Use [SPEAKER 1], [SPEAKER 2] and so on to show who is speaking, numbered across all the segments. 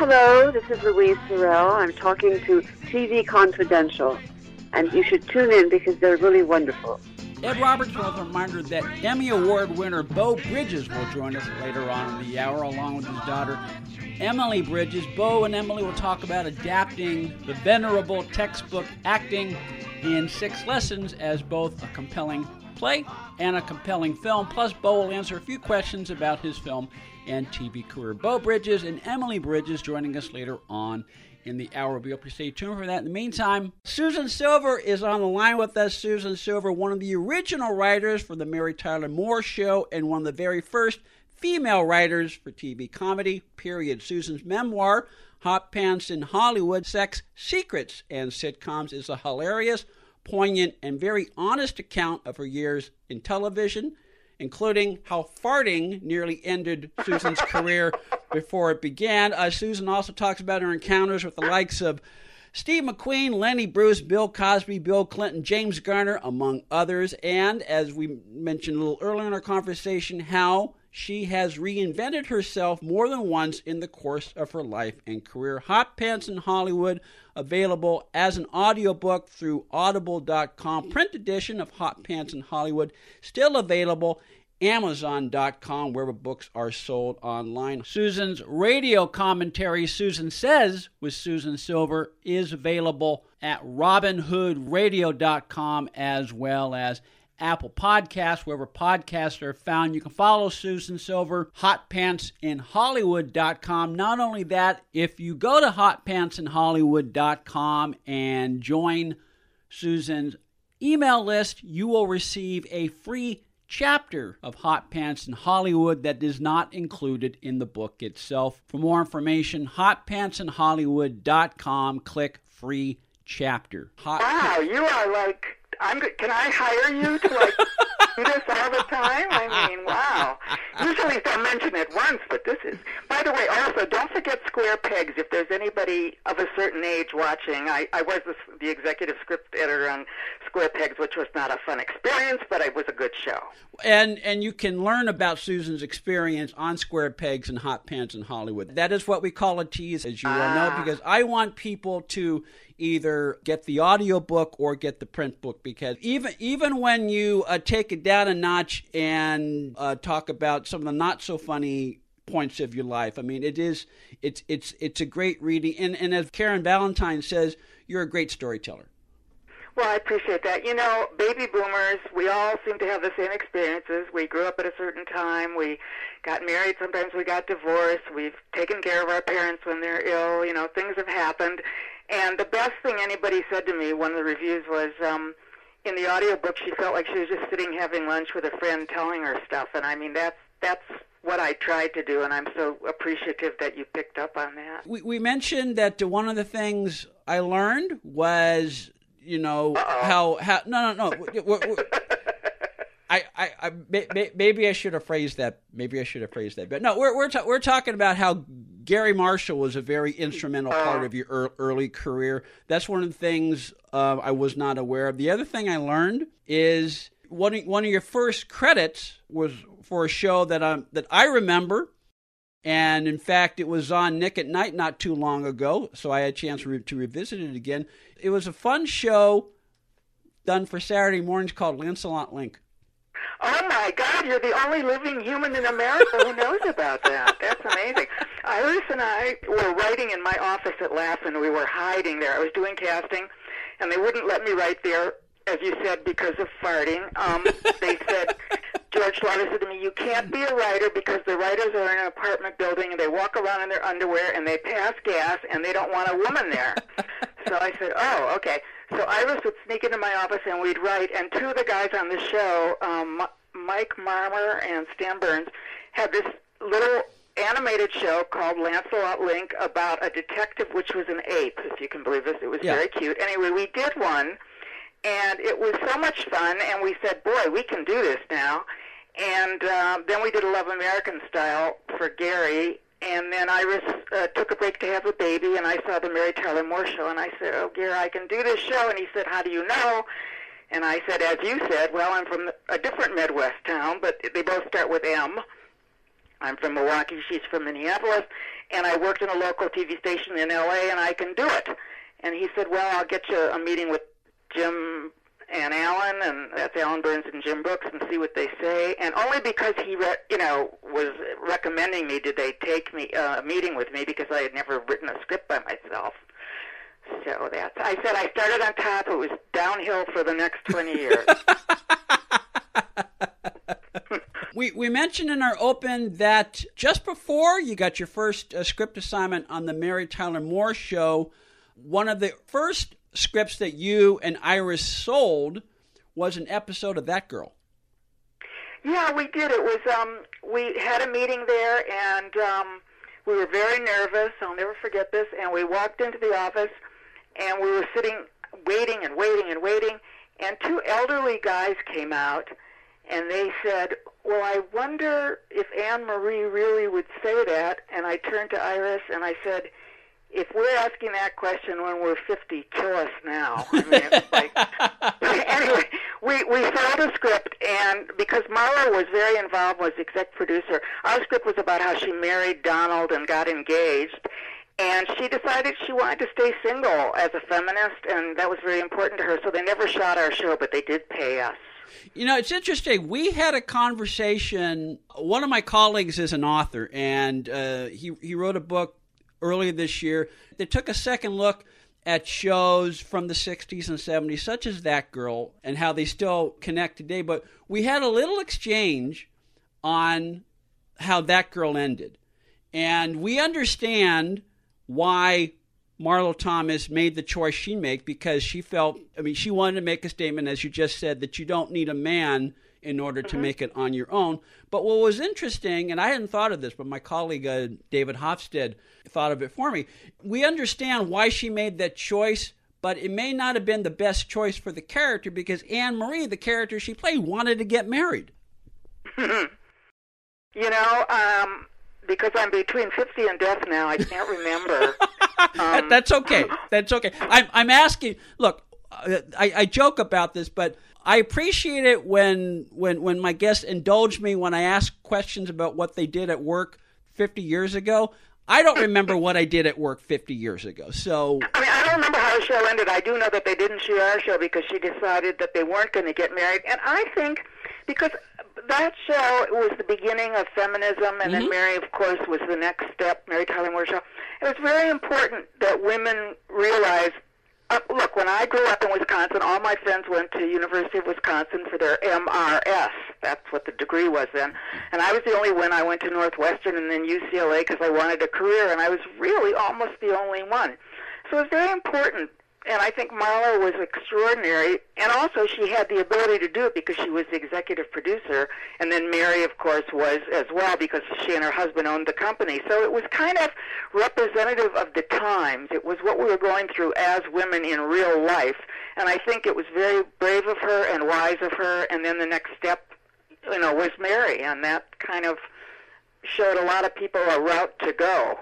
[SPEAKER 1] Hello, this is Louise Sorel. I'm talking to TV Confidential, and you should tune in because they're really wonderful.
[SPEAKER 2] Ed Robertson with a reminder that Emmy Award winner Beau Bridges will join us later on in the hour, along with his daughter Emily Bridges. Beau and Emily will talk about adapting the venerable textbook acting in six lessons as both a compelling play and a compelling film. Plus, Beau will answer a few questions about his film and TV career. Beau Bridges and Emily Bridges joining us later on in the hour. We'll be able to stay tuned for that. In the meantime, Susan Silver is on the line with us. Susan Silver, one of the original writers for the Mary Tyler Moore Show and one of the very first female writers for TV comedy, period. Susan's memoir, Hot Pants in Hollywood Sex, Secrets, and Sitcoms, is a hilarious, poignant, and very honest account of her years in television including how farting nearly ended Susan's career before it began. Uh, Susan also talks about her encounters with the likes of Steve McQueen, Lenny Bruce, Bill Cosby, Bill Clinton, James Garner, among others. And as we mentioned a little earlier in our conversation, how she has reinvented herself more than once in the course of her life and career. Hot Pants in Hollywood, available as an audiobook through audible.com. Print edition of Hot Pants in Hollywood, still available. Amazon.com, wherever books are sold online. Susan's radio commentary, Susan Says, with Susan Silver, is available at robinhoodradio.com as well as Apple Podcasts, wherever podcasts are found. You can follow Susan Silver, hotpantsinhollywood.com. Not only that, if you go to hotpantsinhollywood.com and join Susan's email list, you will receive a free chapter of Hot Pants in Hollywood that is not included in the book itself. For more information, hotpantsinhollywood.com. Click free chapter.
[SPEAKER 3] Hot wow, you are like I'm. Can I hire you to like do this all the time? I mean, wow. Usually they'll mention it once, but this is. By the way, also don't forget Square Pegs. If there's anybody of a certain age watching, I, I was the, the executive script editor on Square Pegs, which was not a fun experience, but it was a good show.
[SPEAKER 2] And and you can learn about Susan's experience on Square Pegs and Hot Pants in Hollywood. That is what we call a tease, as you well know, ah. because I want people to either get the audio book or get the print book because even even when you uh, take it down a notch and uh, talk about some of the not so funny points of your life, I mean it is it's it's it's a great reading and and as Karen Valentine says, you're a great storyteller.
[SPEAKER 3] Well, I appreciate that. You know, baby boomers, we all seem to have the same experiences. We grew up at a certain time. We got married. Sometimes we got divorced. We've taken care of our parents when they're ill. You know, things have happened. And the best thing anybody said to me, one of the reviews was, um, in the audiobook, she felt like she was just sitting having lunch with a friend telling her stuff. And I mean, that's, that's what I tried to do, and I'm so appreciative that you picked up on that.
[SPEAKER 2] We, we mentioned that one of the things I learned was, you know, Uh-oh. how, how, no, no, no. we're, we're, I, I, I, maybe I should have phrased that. Maybe I should have phrased that. But no, we're we're ta- we're talking about how Garry Marshall was a very instrumental part of your early career. That's one of the things uh, I was not aware of. The other thing I learned is one of, one of your first credits was for a show that I that I remember, and in fact, it was on Nick at Nite not too long ago. So I had a chance re- to revisit it again. It was a fun show done for Saturday mornings called Lancelot Link.
[SPEAKER 3] Oh my God, you're the only living human in America who knows about that. That's amazing. Iris and I were writing in my office at Laugh-In. We were hiding there. I was doing casting, and they wouldn't let me write there, as you said, because of farting. Um, they said, George Schlatter said to me, you can't be a writer because the writers are in an apartment building and they walk around in their underwear and they pass gas and they don't want a woman there. so I said, oh, okay. So Iris would sneak into my office and we'd write, and two of the guys on the show, um, Mike Marmer and Stan Burns, had this little animated show called Lancelot Link about a detective which was an ape, if you can believe this. It was yeah. very cute. Anyway, we did one, and it was so much fun, and we said, boy, we can do this now. And uh, then we did a Love American Style for Garry, and then Iris uh, took a break to have a baby, and I saw the Mary Tyler Moore show, and I said, "Oh, Garry, I can do this show." And he said, "How do you know?" And I said, "As you said, well, I'm from a different Midwest town, but they both start with M. I'm from Milwaukee. She's from Minneapolis, and I worked in a local TV station in LA, and I can do it. And he said, well, I'll get you a meeting with Jim and Allan, and that's Allan Burns and Jim Brooks, and see what they say. And only because he, re- you know, was recommending me did they take me uh, a meeting with me because I had never written a script by myself. So that's. I said I started on top. It was downhill for the next twenty years.
[SPEAKER 2] we we mentioned in our open that just before you got your first uh, script assignment on the Mary Tyler Moore show, one of the first scripts that you and Iris sold was an episode of That Girl.
[SPEAKER 3] Yeah, we did. It was um we had a meeting there and um we were very nervous. I'll never forget this. And we walked into the office and we were sitting waiting and waiting and waiting and two elderly guys came out and they said, "Well, I wonder if Anne Marie really would say that." And I turned to Iris and I said, if we're asking that question when we're 50, kill us now. I mean, it's like, anyway, we, we saw the script, and because Marlo was very involved, was exec producer, our script was about how she married Donald and got engaged, and she decided she wanted to stay single as a feminist, and that was very important to her, so they never shot our show, but they did pay us.
[SPEAKER 2] You know, it's interesting. We had a conversation. One of my colleagues is an author, and uh, he he wrote a book earlier this year. They took a second look at shows from the 60s and 70s, such as That Girl, and how they still connect today. But we had a little exchange on how That Girl ended. And we understand why Marlo Thomas made the choice she made because she felt, I mean, she wanted to make a statement, as you just said, that you don't need a man in order to mm-hmm. make it on your own. But what was interesting, and I hadn't thought of this, but my colleague uh, David Hofstede thought of it for me. We understand why she made that choice, but it may not have been the best choice for the character because Anne Marie, the character she played, wanted to get married.
[SPEAKER 3] you know, um, because I'm between 50 and death now, I can't remember.
[SPEAKER 2] um, That's okay. That's okay. I'm, I'm asking, look, I, I joke about this, but I appreciate it when when when my guests indulge me when I ask questions about what they did at work 50 years ago. I don't remember what I did at work 50 years ago. So
[SPEAKER 3] I mean, I don't remember how the show ended. I do know that they didn't shoot our show because she decided that they weren't going to get married, and I think because that show was the beginning of feminism, and mm-hmm. then Mary, of course, was the next step. Mary Tyler Moore show. It was very important that women realize uh, look, when I grew up in Wisconsin, all my friends went to University of Wisconsin for their MRS. That's what the degree was then. And I was the only one. I went to Northwestern and then UCLA because I wanted a career, and I was really almost the only one. So it was very important and I think Marlo was extraordinary. And also, she had the ability to do it because she was the executive producer. And then Mary, of course, was as well because she and her husband owned the company. So it was kind of representative of the times. It was what we were going through as women in real life. And I think it was very brave of her and wise of her. And then the next step, you know, was Mary. And that kind of showed a lot of people a route to go.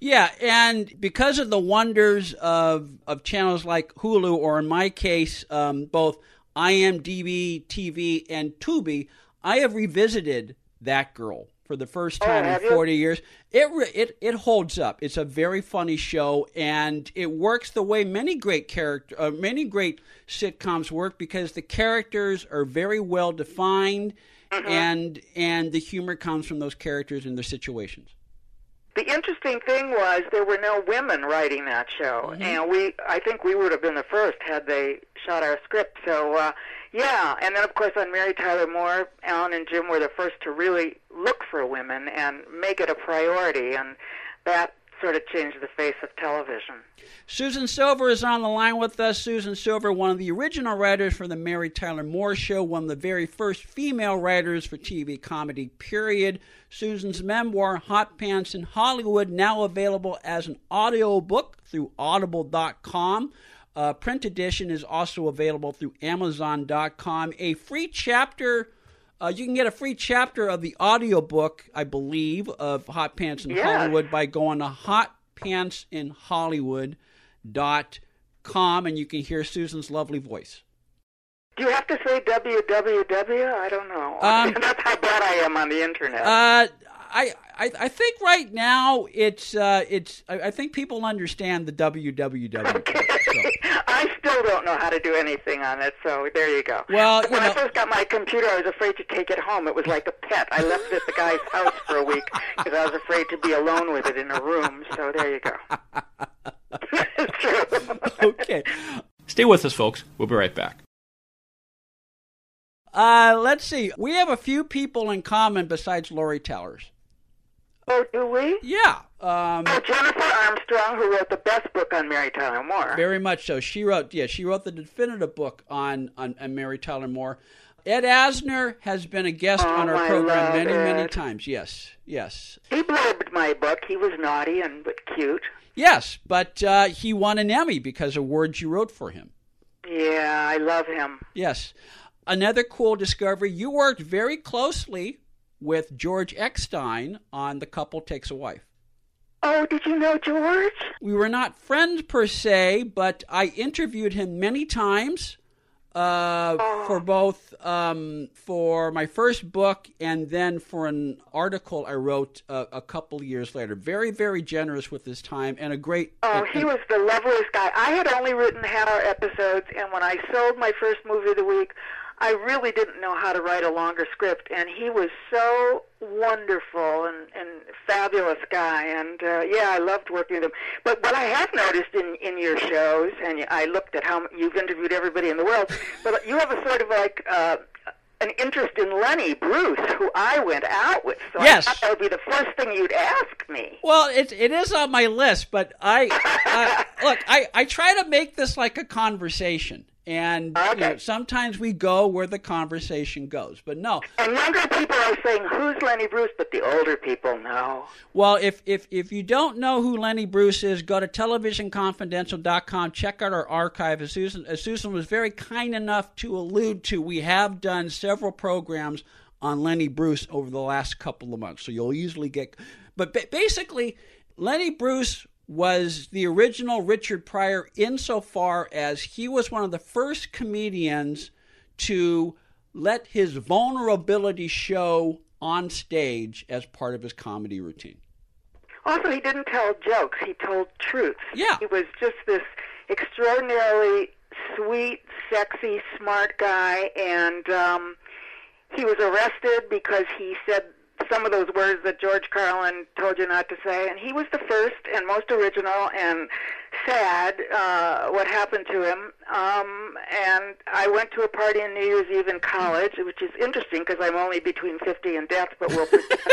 [SPEAKER 2] Yeah, and because of the wonders of of channels like Hulu, or in my case, um, both IMDb TV and Tubi, I have revisited that girl for the first time oh, in 40 years. It, it it holds up. It's a very funny show, and it works the way many great character, uh, many great sitcoms work because the characters are very well defined, mm-hmm. and and the humor comes from those characters and their situations
[SPEAKER 3] the interesting thing was there were no women writing that show, mm-hmm. and we I think we would have been the first had they shot our script. So uh, yeah, and then of course on Mary Tyler Moore, Allan and Jim were the first to really look for women and make it a priority, and that sort of changed the face of television.
[SPEAKER 2] Susan Silver is on the line with us. Susan Silver, one of the original writers for the Mary Tyler Moore Show, one of the very first female writers for TV comedy, period. Susan's memoir, Hot Pants in Hollywood, now available as an audio book through audible.com. Uh, print edition is also available through amazon.com. A free chapter uh, you can get a free chapter of the audiobook, I believe, of Hot Pants in Hollywood by going to hotpantsinhollywood.com and you can hear Susan's lovely voice.
[SPEAKER 3] Do you have to say www? I don't know. Um, That's how bad I am on the internet.
[SPEAKER 2] Uh, I, I, I think right now it's uh, it's I, I think people understand the WWW.
[SPEAKER 3] Okay. I still don't know how to do anything on it, so there you go.
[SPEAKER 2] Well,
[SPEAKER 3] when
[SPEAKER 2] you
[SPEAKER 3] I first got my computer, I was afraid to take it home. It was like a pet. I left it at the guy's house for a week because I was afraid to be alone with it in a room. So there you go. true.
[SPEAKER 2] okay.
[SPEAKER 4] Stay with us, folks. We'll be right back.
[SPEAKER 2] Uh, let's see. We have a few people in common besides Lori Tellers.
[SPEAKER 3] Oh, do we?
[SPEAKER 2] Yeah. Um,
[SPEAKER 3] Oh, Jennifer Armstrong, who wrote the best book on Mary Tyler Moore.
[SPEAKER 2] very much so. She wrote, yeah, she wrote the definitive book on on, on Mary Tyler Moore. Ed Asner has been a guest
[SPEAKER 3] Oh,
[SPEAKER 2] on our program many, many times. Yes, yes,
[SPEAKER 3] He blurbed my book. He was naughty and but cute.
[SPEAKER 2] yes. But uh, he won an Emmy because of words you wrote for him.
[SPEAKER 3] Yeah, I love him.
[SPEAKER 2] Yes. Another cool discovery you worked very closely with George Eckstein on The Couple Takes a Wife.
[SPEAKER 3] Oh, did you know George?
[SPEAKER 2] We were not friends per se, but I interviewed him many times uh, for both um, for my first book and then for an article I wrote uh, a couple years later. Very, very generous with his time and a great.
[SPEAKER 3] Oh, he was the loveliest guy. I had only written half hour episodes, and when I sold my first movie of the week, I really didn't know how to write a longer script, and he was so wonderful and, and fabulous guy. And uh, yeah, I loved working with him. But what I have noticed in in your shows, and I looked at how you've interviewed everybody in the world, but you have a sort of like. Uh, an interest in Lenny Bruce, who I went out with. So
[SPEAKER 2] Yes.
[SPEAKER 3] I thought that would be the first thing you'd ask me.
[SPEAKER 2] Well, it it is on my list, but I, I look, I, I try to make this like a conversation, and oh, you know, sometimes we go where the conversation goes. But no,
[SPEAKER 3] And younger people are saying, "Who's Lenny Bruce?" But the older people know.
[SPEAKER 2] well, if if if you don't know who Lenny Bruce is, go to televisionconfidential.com. Check out our archive. As Susan, as Susan was very kind enough to allude to, we have done several programs on Lenny Bruce over the last couple of months, so you'll easily get. But ba- basically, Lenny Bruce was the original Richard Pryor insofar as he was one of the first comedians to let his vulnerability show on stage as part of his comedy routine.
[SPEAKER 3] Also, he didn't tell jokes; he told truths.
[SPEAKER 2] Yeah.
[SPEAKER 3] he was just this extraordinarily sweet, sexy, smart guy, and um, he was arrested because he said some of those words that George Carlin told you not to say, and he was the first and most original and sad uh, what happened to him. Um, and I went to a party on New Year's Eve in college, which is interesting because I'm only between 50 and death, but we'll pretend.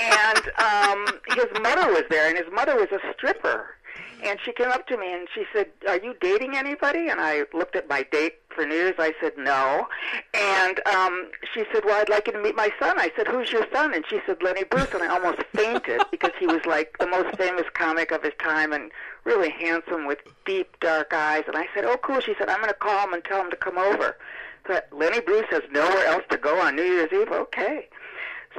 [SPEAKER 3] and um, his mother was there, and his mother was a stripper. And she came up to me and she said, "Are you dating anybody?" And I looked at my date for New Year's. I said, "No." And um, she said, "Well, I'd like you to meet my son." I said, "Who's your son?" And she said, "Lenny Bruce." And I almost fainted because he was like the most famous comic of his time and really handsome with deep dark eyes. And I said, "Oh, cool." She said, "I'm going to call him and tell him to come over." But Lenny Bruce has nowhere else to go on New Year's Eve. Okay.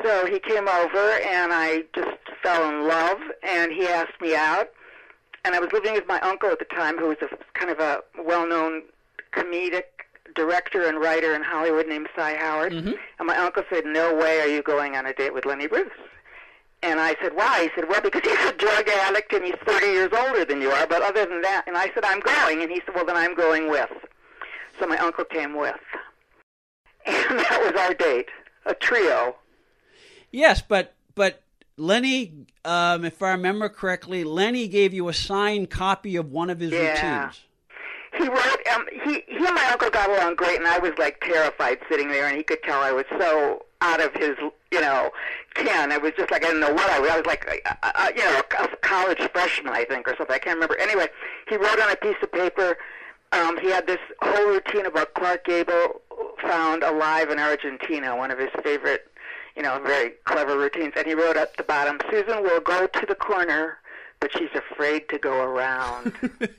[SPEAKER 3] So he came over, and I just fell in love, and he asked me out. And I was living with my uncle at the time, who was a kind of a well-known comedic director and writer in Hollywood named Cy Howard. And my uncle said, "No way are you going on a date with Lenny Bruce." And I said, "Why?" He said, "Well, because he's a drug addict and he's 30 years older than you are. But other than that," and I said, "I'm going." And he said, "Well, then I'm going with." So my uncle came with, and that was our date, a trio.
[SPEAKER 2] Yes, but but Lenny, um, if I remember correctly, Lenny gave you a signed copy of one of his
[SPEAKER 3] Yeah.
[SPEAKER 2] routines.
[SPEAKER 3] He wrote. Um, he he and my uncle got along great, and I was like terrified sitting there, and he could tell I was so out of his, you know, ken. I was just like I didn't know what I was. I was like, uh, uh, you know, a college freshman, I think, or something. I can't remember. Anyway, he wrote on a piece of paper. Um, he had this whole routine about Clark Gable found alive in Argentina, one of his favorite, you know, very clever routines. And he wrote at the bottom, Susan will go to the corner, but she's afraid to go around.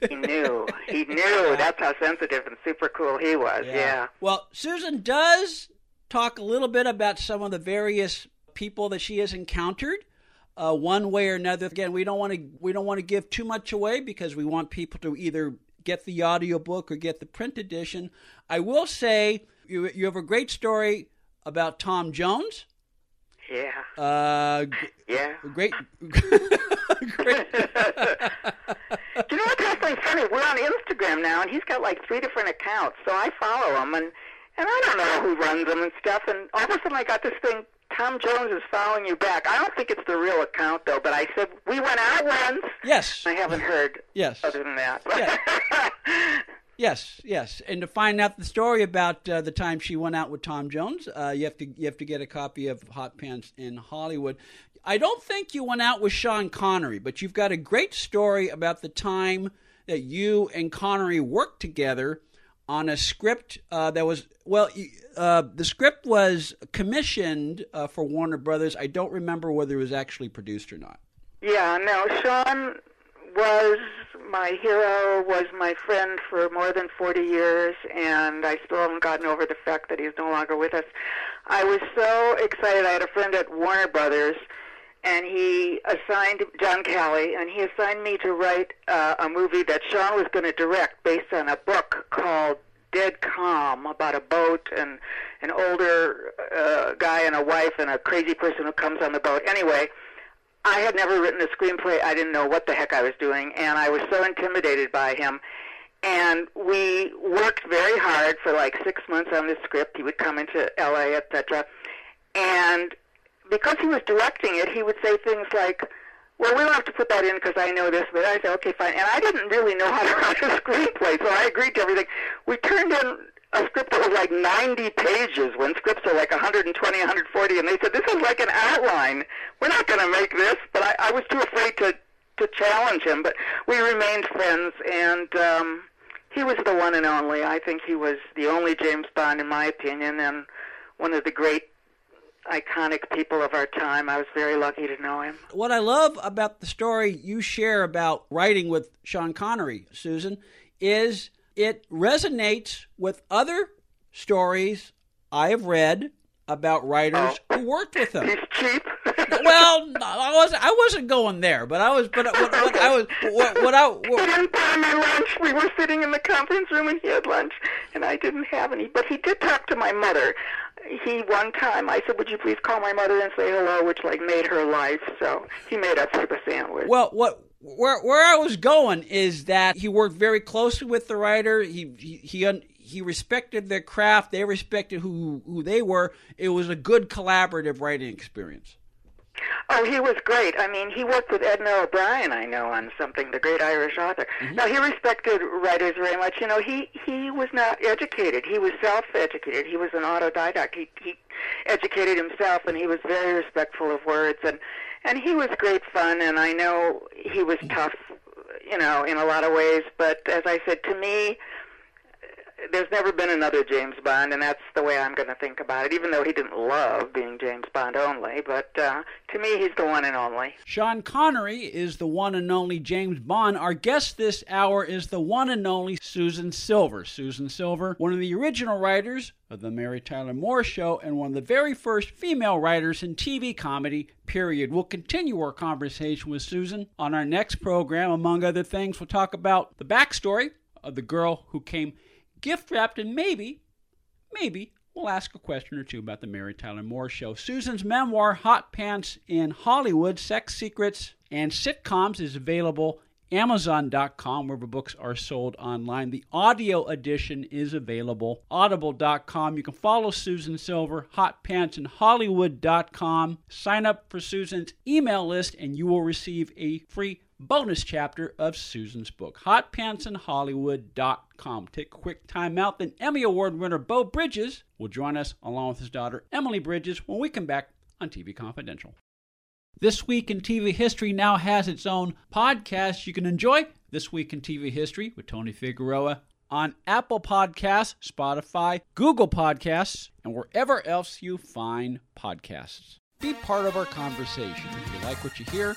[SPEAKER 3] he knew. He knew. That's how sensitive and super cool he was. Yeah.
[SPEAKER 2] Well, Susan does talk a little bit about some of the various people that she has encountered. Uh, one way or another. Again, we don't want to we don't want to give too much away because we want people to either get the audiobook or get the print edition. I will say you you have a great story about Tom Jones.
[SPEAKER 3] Yeah.
[SPEAKER 2] Uh,
[SPEAKER 3] Yeah.
[SPEAKER 2] great. great.
[SPEAKER 3] You know what's actually funny? We're on Instagram now, and he's got like three different accounts. So I follow him, and and I don't know who runs them and stuff. And all of a sudden, I got this thing. Tom Jones is following you back. I don't think it's the real account though. But I said we went out once.
[SPEAKER 2] Yes.
[SPEAKER 3] I haven't heard
[SPEAKER 2] Yes.
[SPEAKER 3] other than that.
[SPEAKER 2] Yes, yes, and to find out the story about uh, the time she went out with Tom Jones, uh, you have to you have to get a copy of Hot Pants in Hollywood. I don't think you went out with Sean Connery, but you've got a great story about the time that you and Connery worked together on a script uh, that was well, uh, the script was commissioned uh, for Warner Brothers. I don't remember whether it was actually produced or not.
[SPEAKER 3] Yeah, no, Sean was my hero, was my friend for more than 40 years, and I still haven't gotten over the fact that he's no longer with us. I was so excited. I had a friend at Warner Brothers, and he assigned John Calley, and he assigned me to write uh, a movie that Sean was going to direct based on a book called Dead Calm about a boat and an older uh, guy and a wife and a crazy person who comes on the boat. Anyway, I had never written a screenplay. I didn't know what the heck I was doing, and I was so intimidated by him. And we worked very hard for like six months on this script. He would come into L.A., etc. And because he was directing it, he would say things like, "Well, we don't have to put that in because I know this." But I said, "Okay, fine." And I didn't really know how to write a screenplay, so I agreed to everything. We turned in a script that was like 90 pages when scripts are like 120, 140, and they said, "This is like an outline. We're not going to make this." But I, I was too afraid to to challenge him. But we remained friends, and um, he was the one and only. I think he was the only James Bond, in my opinion, and one of the great iconic people of our time. I was very lucky to know him.
[SPEAKER 2] What I love about the story you share about writing with Sean Connery, Susan, is it resonates with other stories I have read about writers oh. who worked with him.
[SPEAKER 3] He's cheap.
[SPEAKER 2] Well, I wasn't. I wasn't going there, but I was. But what, what I was. What, what I.
[SPEAKER 3] He didn't buy me lunch. We were sitting in the conference room and he had lunch, and I didn't have any. But he did talk to my mother. He one time I said, "Would you please call my mother and say hello?" Which like made her life. So he made us the sandwich.
[SPEAKER 2] well, what where where I was going is that he worked very closely with the writer. He he he, un, he respected their craft. They respected who who they were. It was a good collaborative writing experience.
[SPEAKER 3] Oh, he was great. I mean, he worked with Edna O'Brien, I know, on something, the great Irish author. Mm-hmm. No, he respected writers very much. You know, he he was not educated. He was self-educated. He was an autodidact. He he educated himself, and he was very respectful of words, and and he was great fun. And I know he was mm-hmm. tough, you know, in a lot of ways. But as I said, to me, there's never been another James Bond, and that's the way I'm going to think about it. Even though he didn't love being James Bond only, but uh, to me, he's the one and only.
[SPEAKER 2] Sean Connery is the one and only James Bond. Our guest this hour is the one and only Susan Silver. Susan Silver, one of the original writers of The Mary Tyler Moore Show and one of the very first female writers in TV comedy, period. We'll continue our conversation with Susan on our next program. Among other things, we'll talk about the backstory of the girl who came gift wrapped and maybe, maybe we'll ask a question or two about the Mary Tyler Moore Show. Susan's memoir, Hot Pants in Hollywood Sex Secrets and Sitcoms, is available. Amazon.com, wherever books are sold online. The audio edition is available. Audible.com. You can follow Susan Silver, Hot Pants in Hollywood.com. Sign up for Susan's email list, and you will receive a free bonus chapter of Susan's book, hotpantsinhollywood.com. Take a quick time out, then Emmy Award winner Beau Bridges will join us along with his daughter Emily Bridges when we come back on TV Confidential. This Week in TV History now has its own podcast you can enjoy. This Week in TV History with Tony Figueroa on Apple Podcasts, Spotify, Google Podcasts, and wherever else you find podcasts. Be part of our conversation. If you like what you hear,